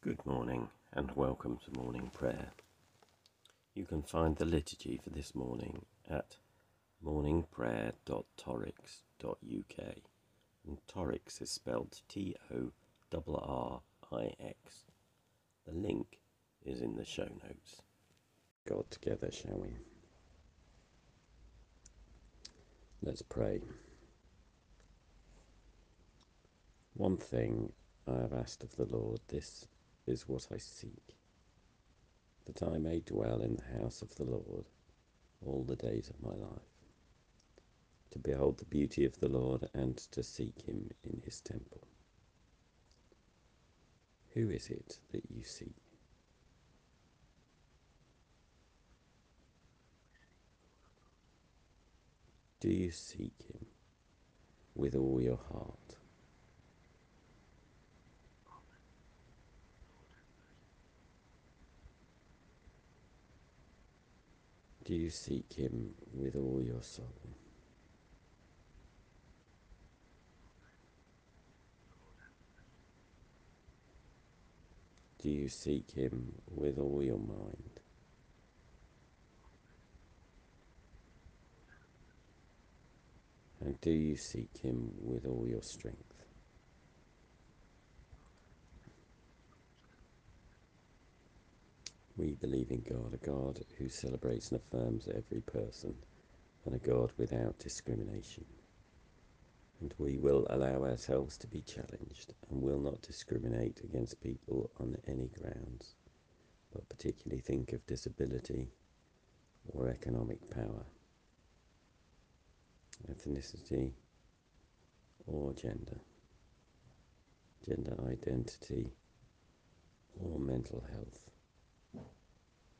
Good morning and welcome to morning prayer. You can find the liturgy for this morning at morningprayer.torrix.uk and Torrix is spelled T O R R I X. The link is in the show notes. God together, shall we? Let's pray. One thing I have asked of the Lord, this is what I seek, that I may dwell in the house of the Lord all the days of my life, to behold the beauty of the Lord and to seek him in his temple. Who is it that you seek? Do you seek him with all your heart? Do you seek him with all your soul? Do you seek him with all your mind? And do you seek him with all your strength? We believe in God, a God who celebrates and affirms every person, and a God without discrimination. And we will allow ourselves to be challenged and will not discriminate against people on any grounds, but particularly think of disability or economic power, ethnicity or gender, gender identity or mental health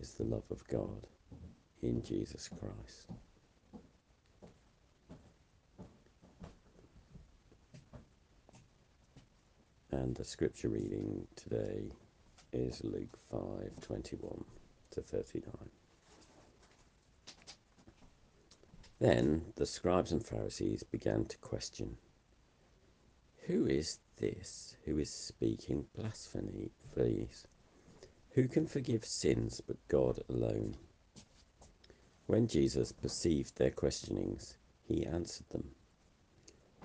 is the love of God in Jesus Christ. And the scripture reading today is Luke 5 21 to 39. Then the scribes and Pharisees began to question Who is this who is speaking blasphemy? Please? Who can forgive sins but God alone? When Jesus perceived their questionings, he answered them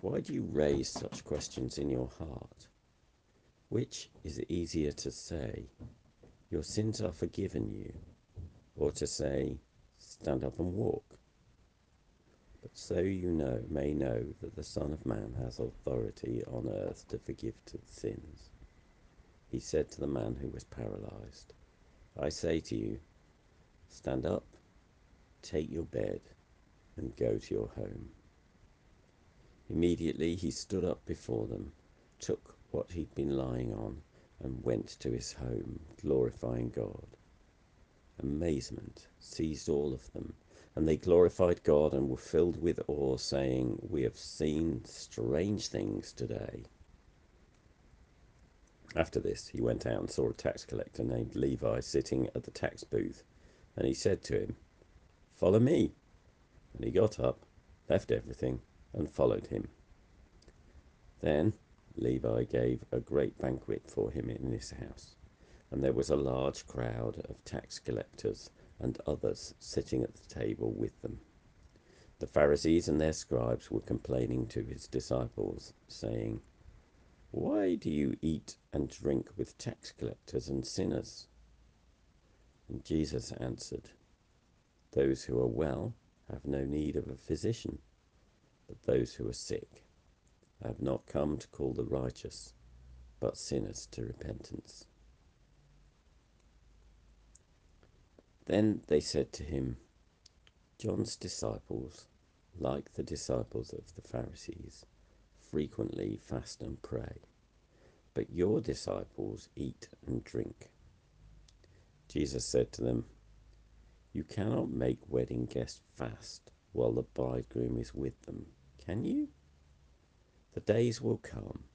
Why do you raise such questions in your heart? Which is easier to say, Your sins are forgiven you, or to say, Stand up and walk? But so you know, may know that the Son of Man has authority on earth to forgive sins he said to the man who was paralyzed, I say to you, stand up, take your bed, and go to your home. Immediately he stood up before them, took what he'd been lying on, and went to his home, glorifying God. Amazement seized all of them, and they glorified God and were filled with awe, saying, We have seen strange things today. After this, he went out and saw a tax collector named Levi sitting at the tax booth, and he said to him, Follow me. And he got up, left everything, and followed him. Then Levi gave a great banquet for him in his house, and there was a large crowd of tax collectors and others sitting at the table with them. The Pharisees and their scribes were complaining to his disciples, saying, why do you eat and drink with tax collectors and sinners? And Jesus answered, Those who are well have no need of a physician, but those who are sick. I have not come to call the righteous, but sinners to repentance. Then they said to him, John's disciples, like the disciples of the Pharisees, frequently fast and pray but your disciples eat and drink. Jesus said to them, You cannot make wedding guests fast while the bridegroom is with them, can you? The days will come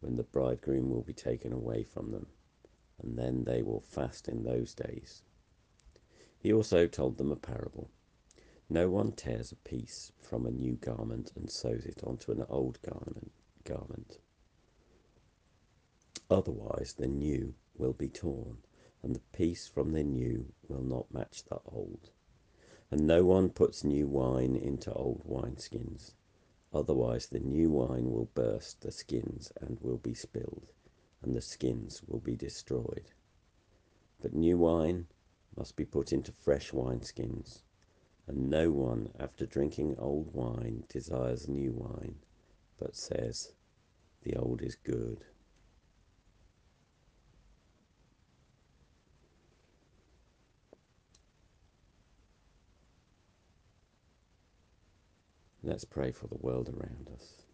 when the bridegroom will be taken away from them, and then they will fast in those days. He also told them a parable. No one tears a piece from a new garment and sews it onto an old garment. garment. Otherwise, the new will be torn, and the piece from the new will not match the old. And no one puts new wine into old wineskins. Otherwise, the new wine will burst the skins and will be spilled, and the skins will be destroyed. But new wine must be put into fresh wineskins. And no one, after drinking old wine, desires new wine, but says, The old is good. Let's pray for the world around us.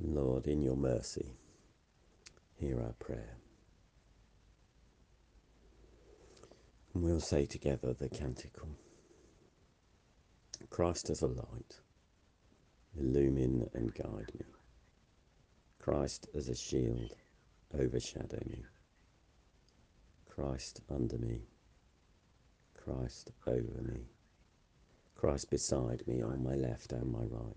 Lord, in your mercy, hear our prayer. And we'll say together the canticle Christ as a light, illumine and guide me. Christ as a shield, overshadow me. Christ under me, Christ over me, Christ beside me on my left and my right.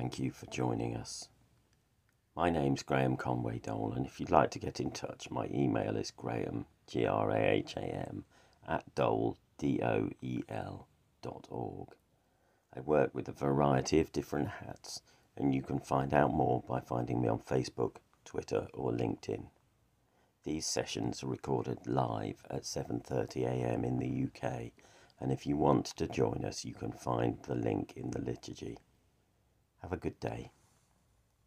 Thank you for joining us. My name's Graham Conway Doel, and if you'd like to get in touch, my email is graham G R A H A M, at doel, D O E L, dot org. I work with a variety of different hats, and you can find out more by finding me on Facebook, Twitter, or LinkedIn. These sessions are recorded live at 7:30 a.m. in the UK, and if you want to join us, you can find the link in the liturgy. Have a good day.